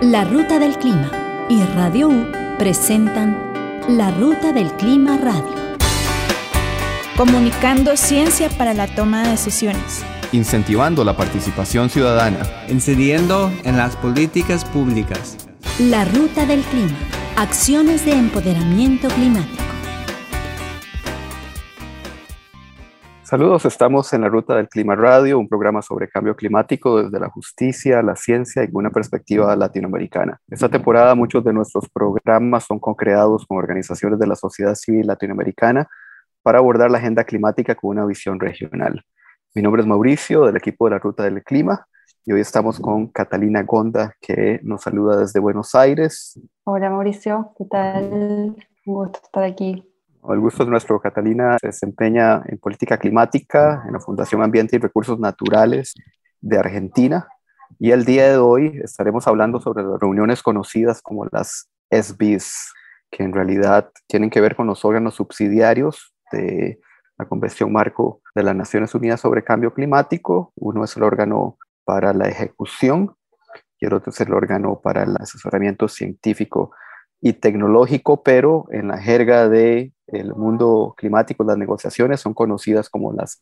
La Ruta del Clima y Radio U presentan La Ruta del Clima Radio. Comunicando ciencia para la toma de decisiones. Incentivando la participación ciudadana. Incidiendo en las políticas públicas. La Ruta del Clima. Acciones de empoderamiento climático. Saludos, estamos en la Ruta del Clima Radio, un programa sobre cambio climático desde la justicia, la ciencia y una perspectiva latinoamericana. Esta temporada muchos de nuestros programas son co-creados con organizaciones de la sociedad civil latinoamericana para abordar la agenda climática con una visión regional. Mi nombre es Mauricio, del equipo de la Ruta del Clima, y hoy estamos con Catalina Gonda, que nos saluda desde Buenos Aires. Hola Mauricio, ¿qué tal? Un gusto estar aquí. El gusto es nuestro. Catalina se desempeña en política climática en la Fundación Ambiente y Recursos Naturales de Argentina. Y el día de hoy estaremos hablando sobre las reuniones conocidas como las SBs, que en realidad tienen que ver con los órganos subsidiarios de la Convención Marco de las Naciones Unidas sobre Cambio Climático. Uno es el órgano para la ejecución y el otro es el órgano para el asesoramiento científico y tecnológico, pero en la jerga del el mundo climático, las negociaciones son conocidas como las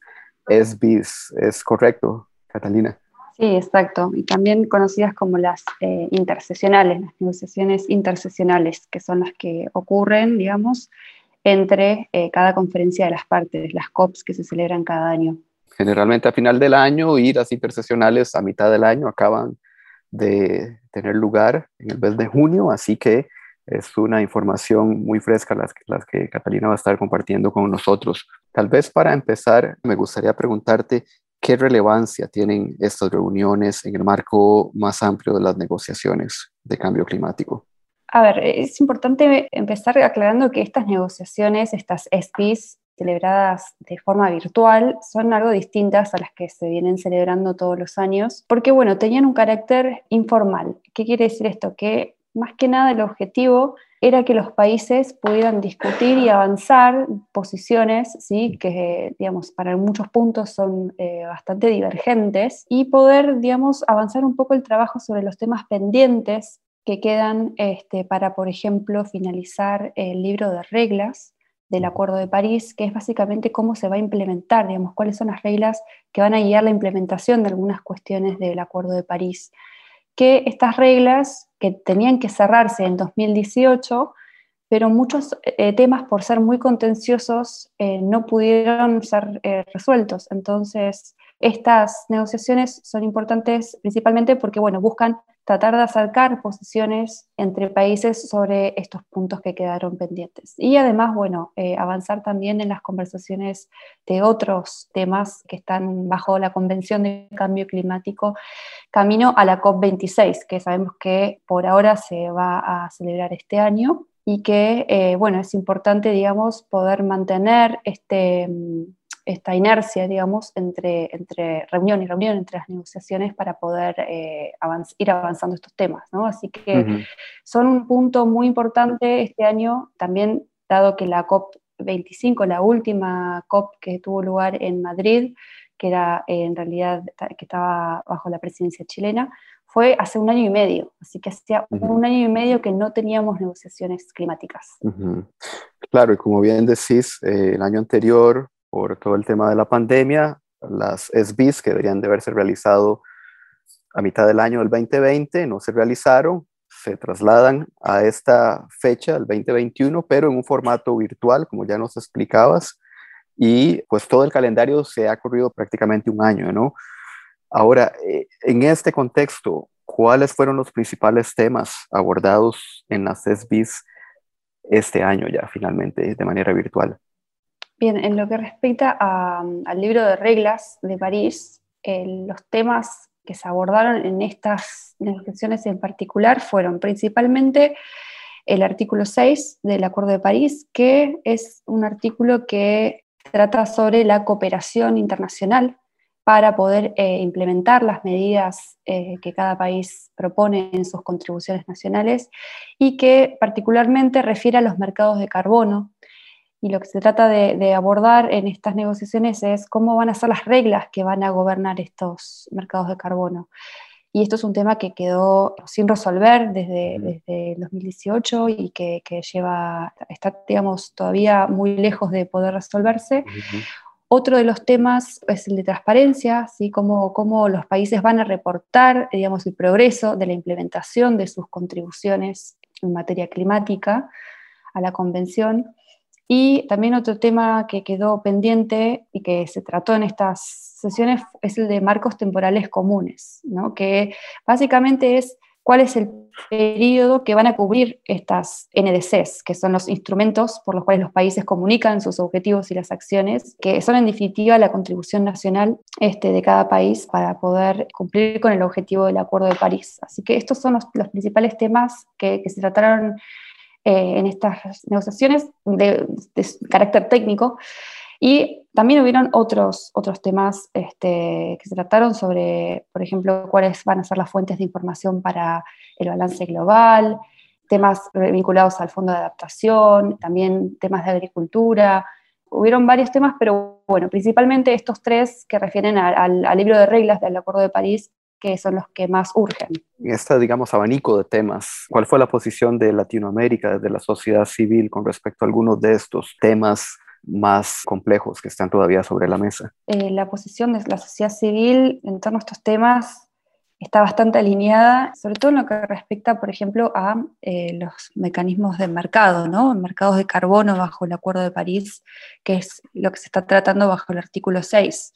SBs. ¿Es correcto, Catalina? Sí, exacto. Y también conocidas como las eh, intersesionales, las negociaciones intersesionales, que son las que ocurren, digamos, entre eh, cada conferencia de las partes, las COPs que se celebran cada año. Generalmente a final del año y las intersesionales a mitad del año acaban de tener lugar en el mes de junio, así que es una información muy fresca las, las que Catalina va a estar compartiendo con nosotros. Tal vez para empezar, me gustaría preguntarte qué relevancia tienen estas reuniones en el marco más amplio de las negociaciones de cambio climático. A ver, es importante empezar aclarando que estas negociaciones, estas SPs celebradas de forma virtual, son algo distintas a las que se vienen celebrando todos los años, porque bueno, tenían un carácter informal. ¿Qué quiere decir esto? Que más que nada el objetivo era que los países pudieran discutir y avanzar posiciones, ¿sí? que digamos, para muchos puntos son eh, bastante divergentes, y poder digamos, avanzar un poco el trabajo sobre los temas pendientes que quedan este, para, por ejemplo, finalizar el libro de reglas del Acuerdo de París, que es básicamente cómo se va a implementar, digamos, cuáles son las reglas que van a guiar la implementación de algunas cuestiones del Acuerdo de París que estas reglas que tenían que cerrarse en 2018, pero muchos eh, temas por ser muy contenciosos eh, no pudieron ser eh, resueltos. Entonces, estas negociaciones son importantes principalmente porque bueno, buscan tratar de acercar posiciones entre países sobre estos puntos que quedaron pendientes. Y además, bueno, eh, avanzar también en las conversaciones de otros temas que están bajo la Convención de Cambio Climático, camino a la COP26, que sabemos que por ahora se va a celebrar este año y que, eh, bueno, es importante, digamos, poder mantener este esta inercia, digamos, entre, entre reunión y reunión, entre las negociaciones para poder eh, ir avanzando estos temas. ¿no? Así que son un punto muy importante este año, también dado que la COP25, la última COP que tuvo lugar en Madrid, que era en realidad que estaba bajo la presidencia chilena, fue hace un año y medio, así que hacía un año y medio que no teníamos negociaciones climáticas. Claro, y como bien decís, eh, el año anterior por todo el tema de la pandemia, las SBs que deberían de haberse realizado a mitad del año del 2020 no se realizaron, se trasladan a esta fecha, el 2021, pero en un formato virtual, como ya nos explicabas, y pues todo el calendario se ha corrido prácticamente un año, ¿no? Ahora, eh, en este contexto, ¿cuáles fueron los principales temas abordados en las SBs este año ya finalmente de manera virtual? Bien, en lo que respecta al libro de reglas de París, los temas que se abordaron en estas negociaciones en particular fueron principalmente el artículo 6 del Acuerdo de París, que es un artículo que trata sobre la cooperación internacional para poder eh, implementar las medidas eh, que cada país propone en sus contribuciones nacionales y que particularmente refiere a los mercados de carbono, y lo que se trata de, abordar en estas negociaciones es cómo van a ser las reglas que van a gobernar estos mercados de carbono. y esto es un tema que quedó sin resolver desde, desde 2018 y que, lleva, está, digamos, todavía muy lejos de poder resolverse. Otro de los temas es el de transparencia, ¿sí? cómo, cómo los países van a reportar digamos, el progreso de la implementación de sus contribuciones en materia climática a la convención. Y también otro tema que quedó pendiente y que se trató en estas sesiones es el de marcos temporales comunes, ¿no? que básicamente es cuál es el periodo que van a cubrir estas NDCs, que son los instrumentos por los cuales los países comunican sus objetivos y las acciones, que son en definitiva la contribución nacional este, de cada país para poder cumplir con el objetivo del Acuerdo de París. Así que estos son los, principales temas que, se trataron eh, en estas negociaciones de, de carácter técnico. Y también hubieron otros, otros temas este, que se trataron sobre, por ejemplo, cuáles van a ser las fuentes de información para el balance global, temas vinculados al fondo de adaptación, también temas de agricultura. Hubieron varios temas, pero bueno, principalmente estos tres que refieren al, al libro de reglas del Acuerdo de París que son los que más urgen. En este, digamos, abanico de temas, ¿cuál fue la posición de Latinoamérica, de la sociedad civil con respecto a algunos de estos temas más complejos que están todavía sobre la mesa. Eh, la posición de la sociedad civil en torno a estos temas está bastante alineada, sobre todo en lo que respecta, por ejemplo, a eh, los mecanismos de mercado, ¿no? mercados de carbono bajo el Acuerdo de París, que es lo que se está tratando bajo el artículo 6.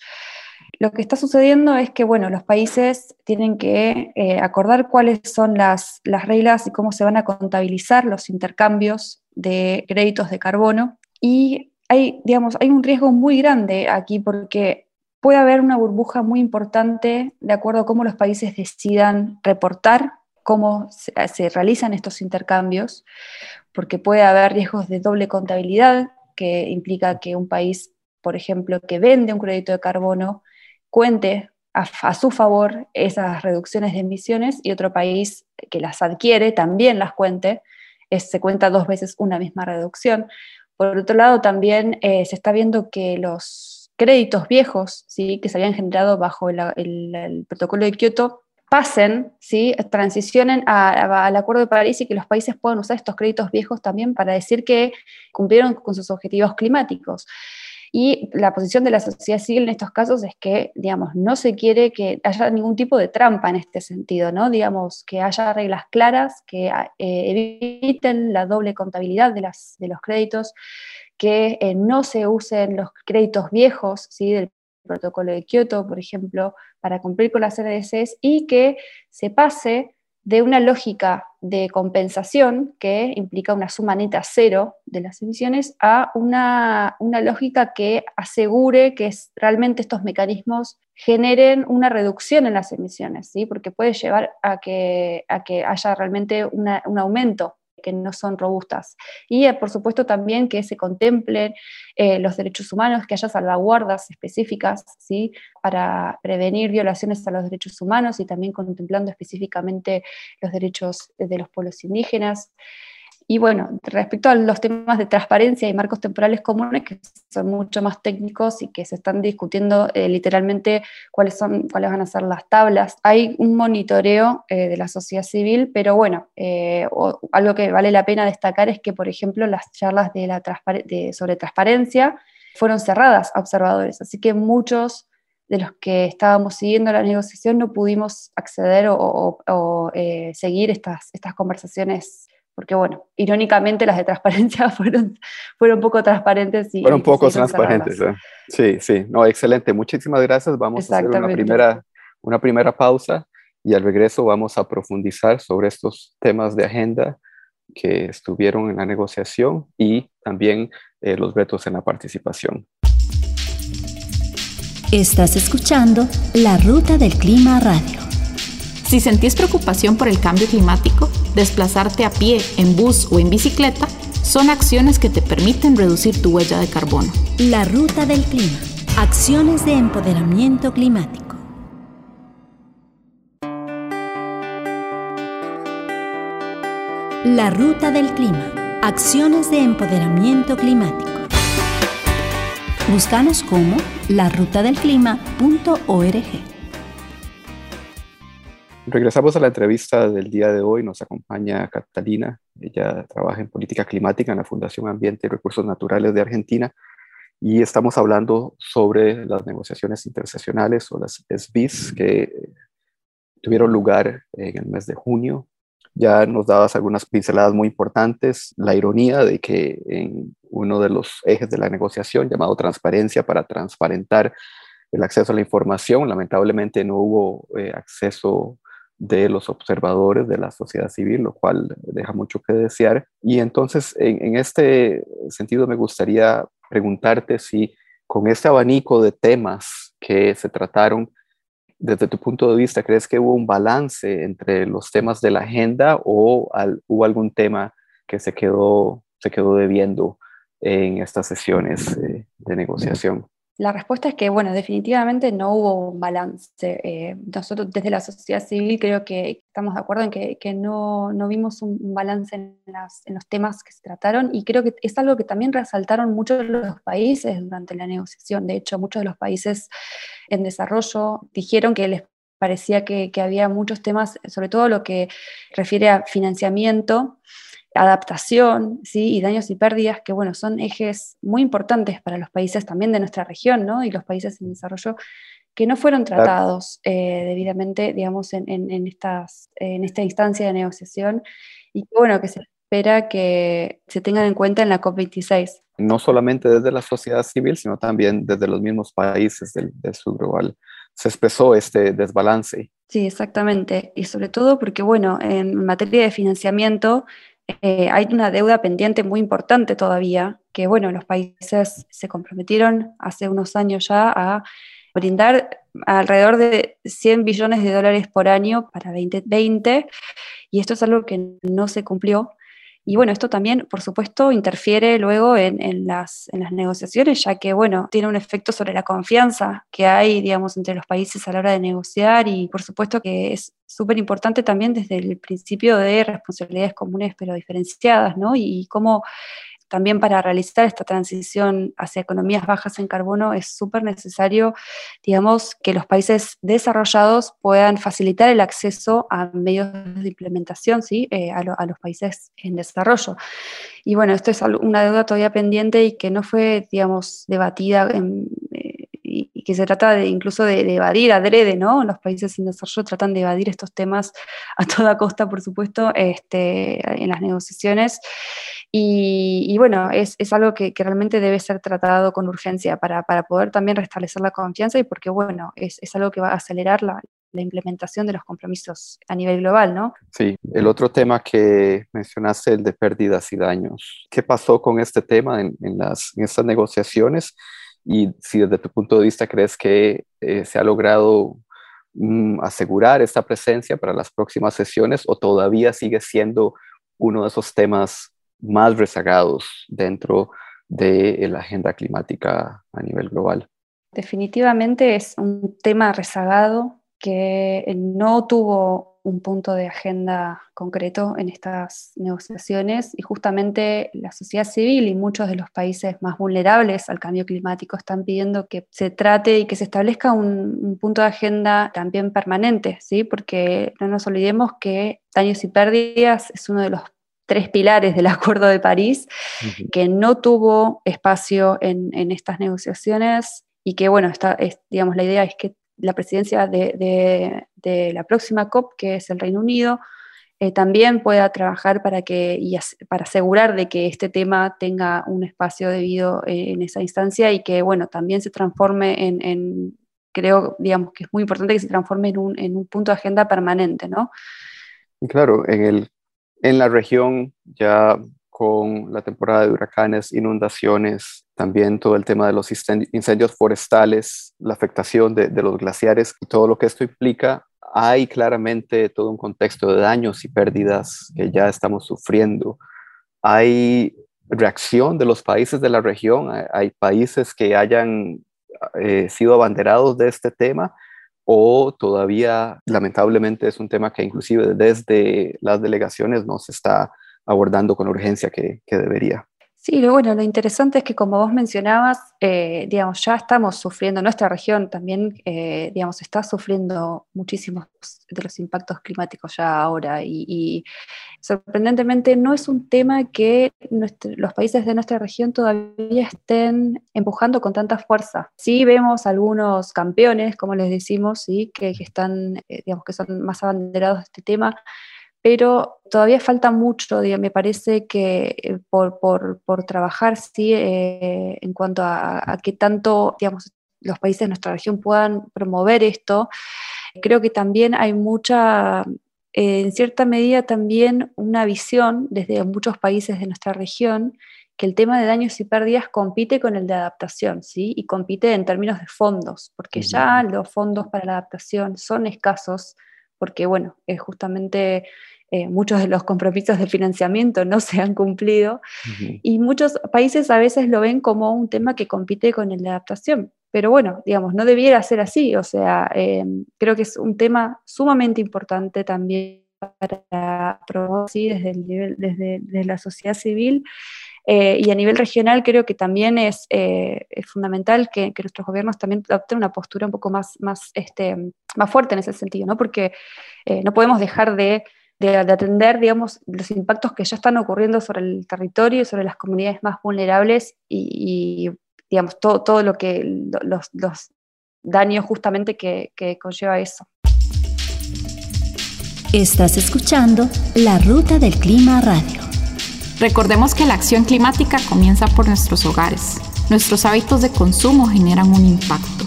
Lo que está sucediendo es que, bueno, los países tienen que eh, acordar cuáles son las, las reglas y cómo se van a contabilizar los intercambios de créditos de carbono. Y hay, digamos, hay un riesgo muy grande aquí porque puede haber una burbuja muy importante de acuerdo a cómo los países decidan reportar cómo se, realizan estos intercambios, porque puede haber riesgos de doble contabilidad, que implica que un país, por ejemplo, que vende un crédito de carbono, cuente a, su favor esas reducciones de emisiones y otro país que las adquiere también las cuente, se cuenta dos veces una misma reducción. Por otro lado, también eh, se está viendo que los créditos viejos ¿sí? que se habían generado bajo el, protocolo de Kioto pasen, ¿sí? transicionen al Acuerdo de París y que los países puedan usar estos créditos viejos también para decir que cumplieron con sus objetivos climáticos. Y la posición de la sociedad civil en estos casos es que, digamos, no se quiere que haya ningún tipo de trampa en este sentido, ¿no? Digamos, que haya reglas claras que eh, eviten la doble contabilidad de los créditos, que eh, no se usen los créditos viejos, ¿sí? Del protocolo de Kioto, por ejemplo, para cumplir con las NDCs y que se pase de una lógica de compensación que implica una suma neta cero de las emisiones a una, lógica que asegure que realmente estos mecanismos generen una reducción en las emisiones, ¿sí? porque puede llevar a que, a que haya realmente un aumento que no son robustas. Y eh, por supuesto también que se contemplen eh, los derechos humanos, que haya salvaguardas específicas ¿sí? para prevenir violaciones a los derechos humanos y también contemplando específicamente los derechos de los pueblos indígenas. Y bueno, respecto a los temas de transparencia y marcos temporales comunes, que son mucho más técnicos y que se están discutiendo eh, literalmente cuáles, son, cuáles van a ser las tablas, hay un monitoreo eh, de la sociedad civil, pero bueno, eh, algo que vale la pena destacar es que, por ejemplo, las charlas de la sobre transparencia fueron cerradas a observadores, así que muchos de los que estábamos siguiendo la negociación no pudimos acceder o, o seguir estas, estas conversaciones porque bueno, irónicamente las de transparencia fueron, fueron poco transparentes. Y, fueron poco transparentes, ¿eh? sí, sí, no, excelente, muchísimas gracias, vamos a hacer una primera, una primera pausa y al regreso vamos a profundizar sobre estos temas de agenda que estuvieron en la negociación y también eh, los retos en la participación. Estás escuchando La Ruta del Clima Radio. Si sentís preocupación por el cambio climático, desplazarte a pie, en bus o en bicicleta son acciones que te permiten reducir tu huella de carbono. La ruta del clima. Acciones de empoderamiento climático. La ruta del clima. Acciones de empoderamiento climático. Búscanos como larutadelclima.org. Regresamos a la entrevista del día de hoy. Nos acompaña Catalina. Ella trabaja en política climática en la Fundación Ambiente y Recursos Naturales de Argentina. Y estamos hablando sobre las negociaciones interseccionales o las SBIS que tuvieron lugar en el mes de junio. Ya nos dabas algunas pinceladas muy importantes. La ironía de que en uno de los ejes de la negociación, llamado transparencia, para transparentar el acceso a la información, lamentablemente no hubo eh, acceso de los observadores de la sociedad civil, lo cual deja mucho que desear. Y entonces, en, este sentido, me gustaría preguntarte si con este abanico de temas que se trataron, desde tu punto de vista, ¿crees que hubo un balance entre los temas de la agenda o hubo algún tema que se quedó, se quedó debiendo en estas sesiones eh, de negociación? La respuesta es que, bueno, definitivamente no hubo un balance. Eh, nosotros desde la sociedad civil creo que estamos de acuerdo en que, no, vimos un, balance en, los temas que se trataron y creo que es algo que también resaltaron muchos de los países durante la negociación. De hecho, muchos de los países en desarrollo dijeron que les parecía que había muchos temas, sobre todo lo que refiere a financiamiento adaptación ¿sí? y daños y pérdidas, que bueno, son ejes muy importantes para los países también de nuestra región ¿no? y los países en desarrollo que no fueron tratados eh, debidamente, digamos, en, en, estas, en esta instancia de negociación y que bueno, que se espera que se tengan en cuenta en la COP26. No solamente desde la sociedad civil, sino también desde los mismos países del, del sur global se expresó este desbalance. Sí, exactamente. Y sobre todo porque, bueno, en materia de financiamiento, eh, hay una deuda pendiente muy importante todavía, que bueno, los países se comprometieron hace unos años ya a brindar alrededor de 100 billones de dólares por año para 2020, y esto es algo que no se cumplió. Y bueno, esto también, por supuesto, interfiere luego en, las, en, las, negociaciones, ya que, bueno, tiene un efecto sobre la confianza que hay, digamos, entre los países a la hora de negociar y, por supuesto, que es súper importante también desde el principio de responsabilidades comunes pero diferenciadas, ¿no? Y, cómo también para realizar esta transición hacia economías bajas en carbono es súper necesario, digamos, que los países desarrollados puedan facilitar el acceso a medios de implementación, ¿sí? Eh, a, los países en desarrollo. Y bueno, esto es una deuda todavía pendiente y que no fue, digamos, debatida en, y, que se trata de incluso de, evadir adrede, ¿no? Los países en desarrollo tratan de evadir estos temas a toda costa, por supuesto, este, en las negociaciones. Y, bueno, es, algo que, realmente debe ser tratado con urgencia para, poder también restablecer la confianza y porque, bueno, es, algo que va a acelerar la, implementación de los compromisos a nivel global, ¿no? Sí, el otro tema que mencionaste, el de pérdidas y daños. ¿Qué pasó con este tema en, las, en estas negociaciones? Y si desde tu punto de vista crees que eh, se ha logrado mm, asegurar esta presencia para las próximas sesiones o todavía sigue siendo uno de esos temas más rezagados dentro de la agenda climática a nivel global. Definitivamente es un tema rezagado que no tuvo un punto de agenda concreto en estas negociaciones y justamente la sociedad civil y muchos de los países más vulnerables al cambio climático están pidiendo que se trate y que se establezca un, punto de agenda también permanente, ¿sí? porque no nos olvidemos que daños y pérdidas es uno de los tres pilares del Acuerdo de París, que no tuvo espacio en, estas negociaciones y que, bueno, está, digamos, la idea es que la presidencia de, la próxima COP, que es el Reino Unido, eh, también pueda trabajar para, que, para asegurar de que este tema tenga un espacio debido eh, en esa instancia y que, bueno, también se transforme en, creo, digamos, que es muy importante que se transforme en un, en un punto de agenda permanente, ¿no? Claro, en, el, en la región ya con la temporada de huracanes, inundaciones, también todo el tema de los incendios forestales, la afectación de, los glaciares y todo lo que esto implica, hay claramente todo un contexto de daños y pérdidas que ya estamos sufriendo. Hay reacción de los países de la región, hay, países que hayan eh, sido abanderados de este tema o todavía lamentablemente es un tema que inclusive desde las delegaciones no se está abordando con urgencia que, debería. Sí, lo, bueno, lo interesante es que como vos mencionabas, eh, digamos, ya estamos sufriendo, nuestra región también, eh, digamos, está sufriendo muchísimos de los impactos climáticos ya ahora y, sorprendentemente no es un tema que los países de nuestra región todavía estén empujando con tanta fuerza. Sí vemos algunos campeones, como les decimos, ¿sí? que, que están, eh, digamos, que son más abanderados de este tema, pero todavía falta mucho, me parece que eh, por, trabajar ¿sí? Eh, en cuanto a, qué tanto digamos, los países de nuestra región puedan promover esto. Creo que también hay mucha, eh, en cierta medida también una visión desde muchos países de nuestra región que el tema de daños y pérdidas compite con el de adaptación, ¿sí? Y compite en términos de fondos, porque ya los fondos para la adaptación son escasos, porque, bueno, es justamente eh, muchos de los compromisos de financiamiento no se han cumplido y muchos países a veces lo ven como un tema que compite con el de adaptación. Pero bueno, digamos, no debiera ser así. O sea, eh, creo que es un tema sumamente importante también para promover desde, el nivel, desde, la sociedad civil eh, y a nivel regional creo que también es, fundamental que, nuestros gobiernos también adopten una postura un poco más, más, este, más fuerte en ese sentido, ¿no? porque no podemos dejar de de, atender, digamos, los impactos que ya están ocurriendo sobre el territorio y sobre las comunidades más vulnerables y, digamos, todo, todo lo que, los, daños justamente que conlleva eso. Estás escuchando La Ruta del Clima Radio. Recordemos que la acción climática comienza por nuestros hogares. Nuestros hábitos de consumo generan un impacto.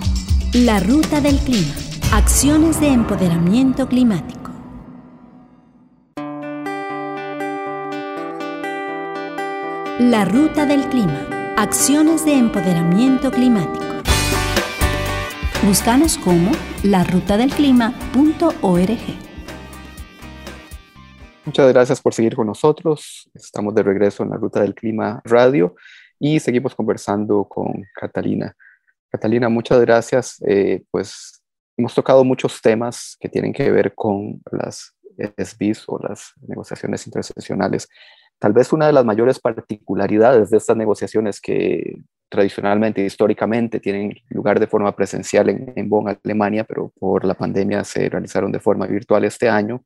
La Ruta del Clima. Acciones de empoderamiento climático. La Ruta del Clima. Acciones de empoderamiento climático. Búscanos como larutadelclima.org. Muchas gracias por seguir con nosotros. Estamos de regreso en la Ruta del Clima Radio y seguimos conversando con Catalina. Catalina, muchas gracias. Eh, pues hemos tocado muchos temas que tienen que ver con las SBIs o las negociaciones interseccionales. Tal vez una de las mayores particularidades de estas negociaciones que tradicionalmente, históricamente, tienen lugar de forma presencial en, Bonn, Alemania, pero por la pandemia se realizaron de forma virtual este año,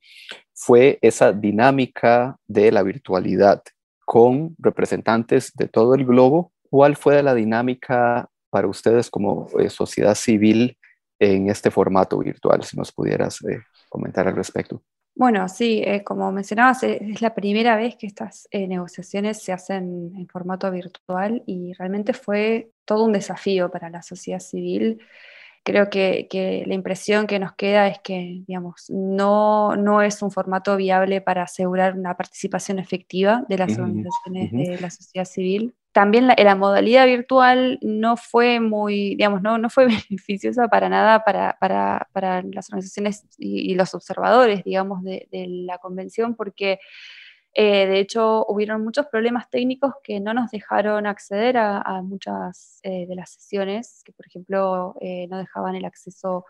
fue esa dinámica de la virtualidad con representantes de todo el globo. ¿Cuál fue la dinámica para ustedes como eh, sociedad civil en este formato virtual? Si nos pudieras eh, comentar al respecto. Bueno, sí, eh, como mencionabas, eh, es la primera vez que estas eh, negociaciones se hacen en formato virtual y realmente fue todo un desafío para la sociedad civil. Creo que, la impresión que nos queda es que, digamos, no, no, es un formato viable para asegurar una participación efectiva de las organizaciones de la sociedad civil también la, modalidad virtual no fue muy, digamos, no, no fue beneficiosa para nada para, para, para las organizaciones y, los observadores, digamos, de, la convención, porque eh, de hecho hubieron muchos problemas técnicos que no nos dejaron acceder a, muchas eh, de las sesiones, que por ejemplo eh, no dejaban el acceso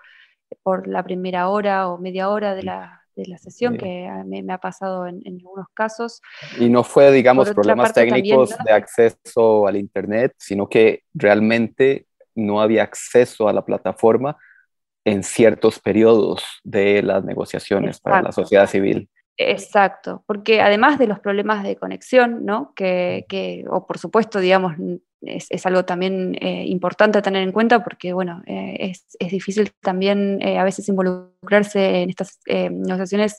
por la primera hora o media hora de la, de la sesión, que me, me ha pasado en, algunos casos. Y no fue, digamos, problemas técnicos de acceso al Internet, sino que realmente no había acceso a la plataforma en ciertos periodos de las negociaciones para la sociedad civil. Exacto, porque además de los problemas de conexión, ¿no? que, que o por supuesto, digamos, es, algo también eh, importante a tener en cuenta porque, bueno, eh, es, difícil también eh, a veces involucrarse en estas negociaciones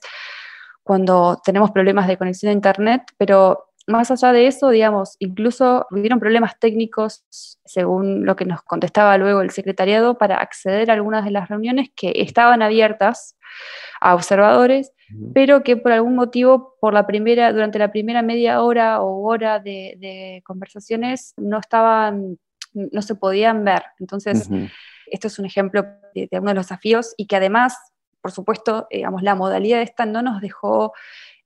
cuando tenemos problemas de conexión a Internet, pero más allá de eso, digamos, incluso hubieron problemas técnicos, según lo que nos contestaba luego el secretariado, para acceder a algunas de las reuniones que estaban abiertas a observadores, pero que por algún motivo, por la primera, durante la primera media hora o hora de, conversaciones, no estaban, no se podían ver. Entonces, esto es un ejemplo de, de, uno de los desafíos y que además, por supuesto, digamos, la modalidad esta no nos dejó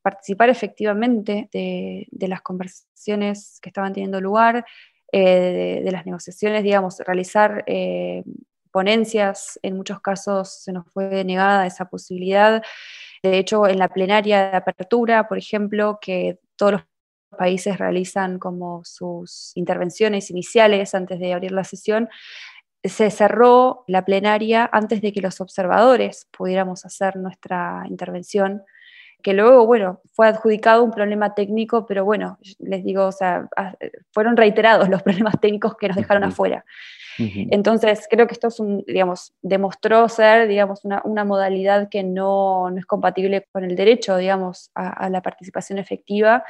participar efectivamente de, las conversaciones que estaban teniendo lugar, eh, de, las negociaciones, digamos, realizar eh, ponencias, en muchos casos se nos fue negada esa posibilidad. De hecho, en la plenaria de apertura, por ejemplo, que todos los países realizan como sus intervenciones iniciales antes de abrir la sesión, se cerró la plenaria antes de que los observadores pudiéramos hacer nuestra intervención, que luego, bueno, fue adjudicado un problema técnico, pero bueno, les digo, o sea, fueron reiterados los problemas técnicos que nos dejaron afuera. Entonces, creo que esto es un, digamos, demostró ser, digamos, una, una modalidad que no, no, es compatible con el derecho, digamos, a, la participación efectiva.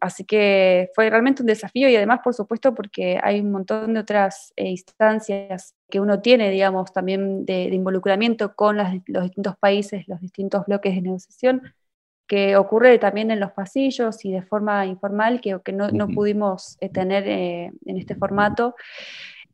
Así que fue realmente un desafío y además, por supuesto, porque hay un montón de otras eh, instancias que uno tiene, digamos, también de, involucramiento con los distintos países, los distintos bloques de negociación, que ocurre también en los pasillos y de forma informal, que, que no, no pudimos eh, tener eh, en este formato.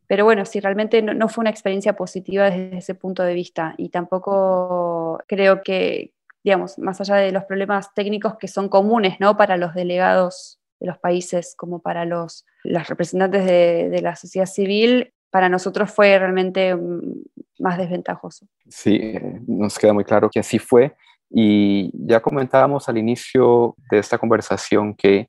Pero bueno, sí, realmente no, fue una experiencia positiva desde ese punto de vista y tampoco creo que, digamos, más allá de los problemas técnicos que son comunes ¿no? para los delegados de los países como para los, los representantes de, de la sociedad civil, para nosotros fue realmente mm, más desventajoso. Sí, eh, nos queda muy claro que así fue. Y ya comentábamos al inicio de esta conversación que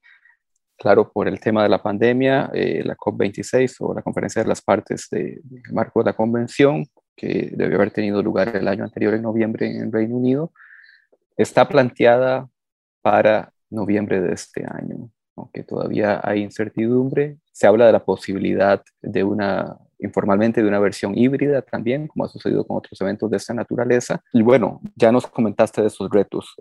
Claro, por el tema de la pandemia, eh, la COP26 o la conferencia de las partes del de marco de la convención, que debió haber tenido lugar el año anterior en noviembre en Reino Unido, está planteada para noviembre de este año, aunque todavía hay incertidumbre. Se habla de la posibilidad de una, informalmente, de una versión híbrida también, como ha sucedido con otros eventos de esta naturaleza. Y bueno, ya nos comentaste de esos retos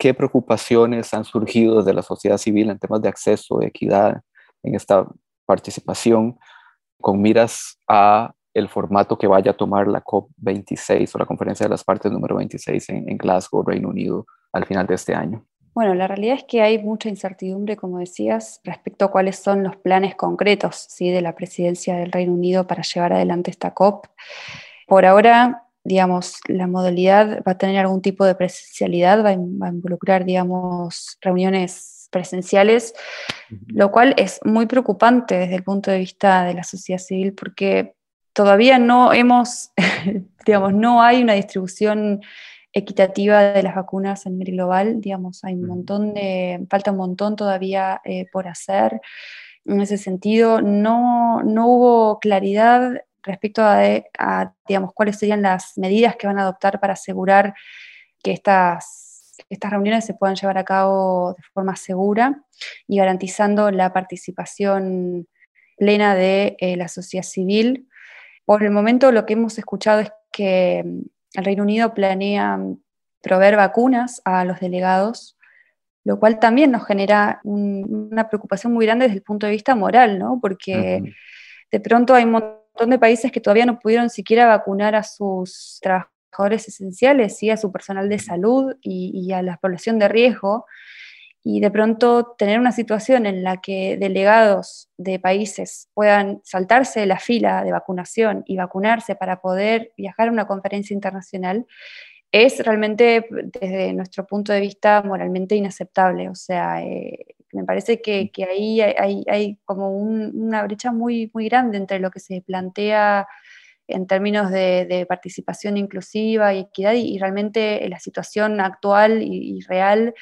qué preocupaciones han surgido desde la sociedad civil en temas de acceso, equidad en esta participación, con miras a el formato que vaya a tomar la COP26 o la Conferencia de las Partes número 26 en, Glasgow, Reino Unido, al final de este año. Bueno, la realidad es que hay mucha incertidumbre, como decías, respecto a cuáles son los planes concretos ¿sí? de la presidencia del Reino Unido para llevar adelante esta COP. Por ahora, digamos, la modalidad va a tener algún tipo de presencialidad, va a, involucrar, digamos, reuniones presenciales, lo cual es muy preocupante desde el punto de vista de la sociedad civil porque todavía no hemos, digamos, no hay una distribución equitativa de las vacunas a nivel global, digamos, hay un montón de, falta un montón todavía eh, por hacer. En ese sentido, no, no hubo claridad respecto a, digamos, cuáles serían las medidas que van a adoptar para asegurar que estas, estas reuniones se puedan llevar a cabo de forma segura y garantizando la participación plena de eh, la sociedad civil. Por el momento lo que hemos escuchado es que el Reino Unido planea proveer vacunas a los delegados, lo cual también nos genera una preocupación muy grande desde el punto de vista moral, ¿no? porque de pronto hay un de países que todavía no pudieron siquiera vacunar a sus trabajadores esenciales, y a su personal de salud y, a la población de riesgo. Y de pronto tener una situación en la que delegados de países puedan saltarse la fila de vacunación y vacunarse para poder viajar a una conferencia internacional es realmente, desde nuestro punto de vista, moralmente inaceptable. O sea, eh, me parece que, que ahí hay, hay como una brecha muy, muy grande entre lo que se plantea en términos de, participación inclusiva y equidad y, realmente la situación actual y, real,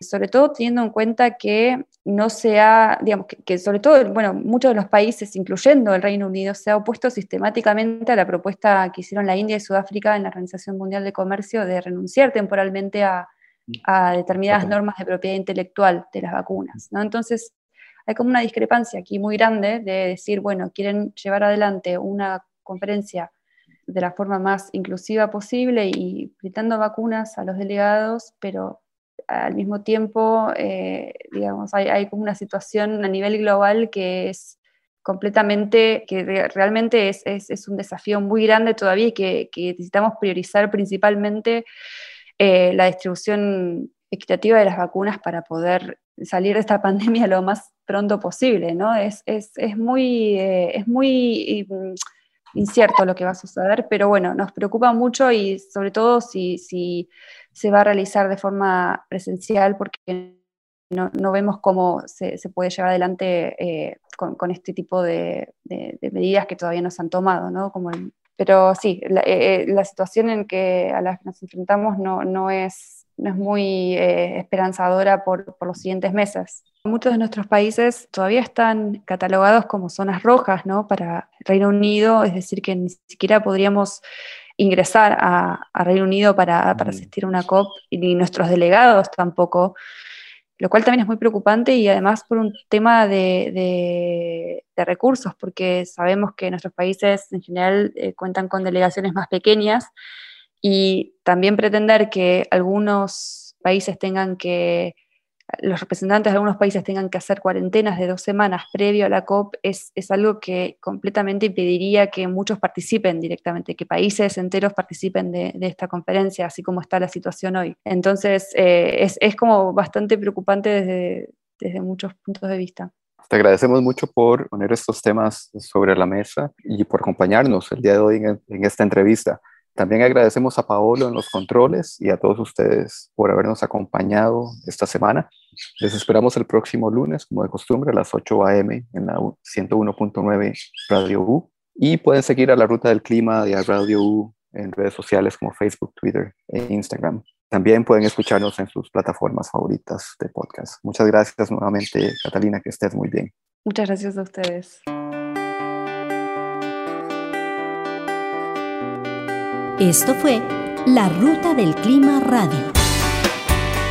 sobre todo teniendo en cuenta que no se ha, digamos, que, sobre todo, bueno, muchos de los países, incluyendo el Reino Unido, se ha opuesto sistemáticamente a la propuesta que hicieron la India y Sudáfrica en la Organización Mundial de Comercio de renunciar temporalmente a, a determinadas normas de propiedad intelectual de las vacunas. ¿no? Entonces, hay como una discrepancia aquí muy grande de decir, bueno, quieren llevar adelante una conferencia de la forma más inclusiva posible y gritando vacunas a los delegados, pero al mismo tiempo, eh, digamos, hay, como una situación a nivel global que es completamente, que realmente es, es, un desafío muy grande todavía y que, que necesitamos priorizar principalmente eh, la distribución equitativa de las vacunas para poder salir de esta pandemia lo más pronto posible, ¿no? Es, es, es muy, eh, es muy mm, incierto lo que va a suceder, pero bueno, nos preocupa mucho y sobre todo si, si se va a realizar de forma presencial porque no, no vemos cómo se, se, puede llevar adelante eh, con, con, este tipo de, de, de, medidas que todavía no se han tomado, ¿no? Como el, pero sí, la, eh, eh, la, situación en que a la que nos enfrentamos no, no, es, no es muy eh, esperanzadora por, por, los siguientes meses. Muchos de nuestros países todavía están catalogados como zonas rojas ¿no? para Reino Unido, es decir, que ni siquiera podríamos ingresar a, Reino Unido para, para, asistir a una COP, ni nuestros delegados tampoco, lo cual también es muy preocupante y además por un tema de, recursos, porque sabemos que nuestros países en general eh, cuentan con delegaciones más pequeñas y también pretender que algunos países tengan que los representantes de algunos países tengan que hacer cuarentenas de dos semanas previo a la COP es, algo que completamente impediría que muchos participen directamente, que países enteros participen de, esta conferencia, así como está la situación hoy. Entonces, eh, es, como bastante preocupante desde, desde muchos puntos de vista. Te agradecemos mucho por poner estos temas sobre la mesa y por acompañarnos el día de hoy en esta entrevista. También agradecemos a Paolo en los controles y a todos ustedes por habernos acompañado esta semana. Les esperamos el próximo lunes, como de costumbre, a las 8 a.m. en la 101.9 Radio U. Y pueden seguir a la Ruta del Clima de Radio U en redes sociales como Facebook, Twitter e Instagram. También pueden escucharnos en sus plataformas favoritas de podcast. Muchas gracias nuevamente, Catalina, que estés muy bien. Muchas gracias a ustedes. Esto fue La Ruta del Clima Radio.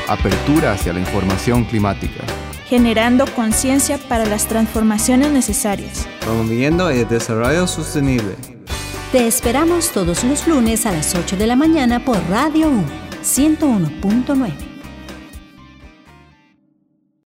Apertura hacia la información climática. Generando conciencia para las transformaciones necesarias. Promoviendo el desarrollo sostenible. Te esperamos todos los lunes a las 8 de la mañana por Radio U 101.9.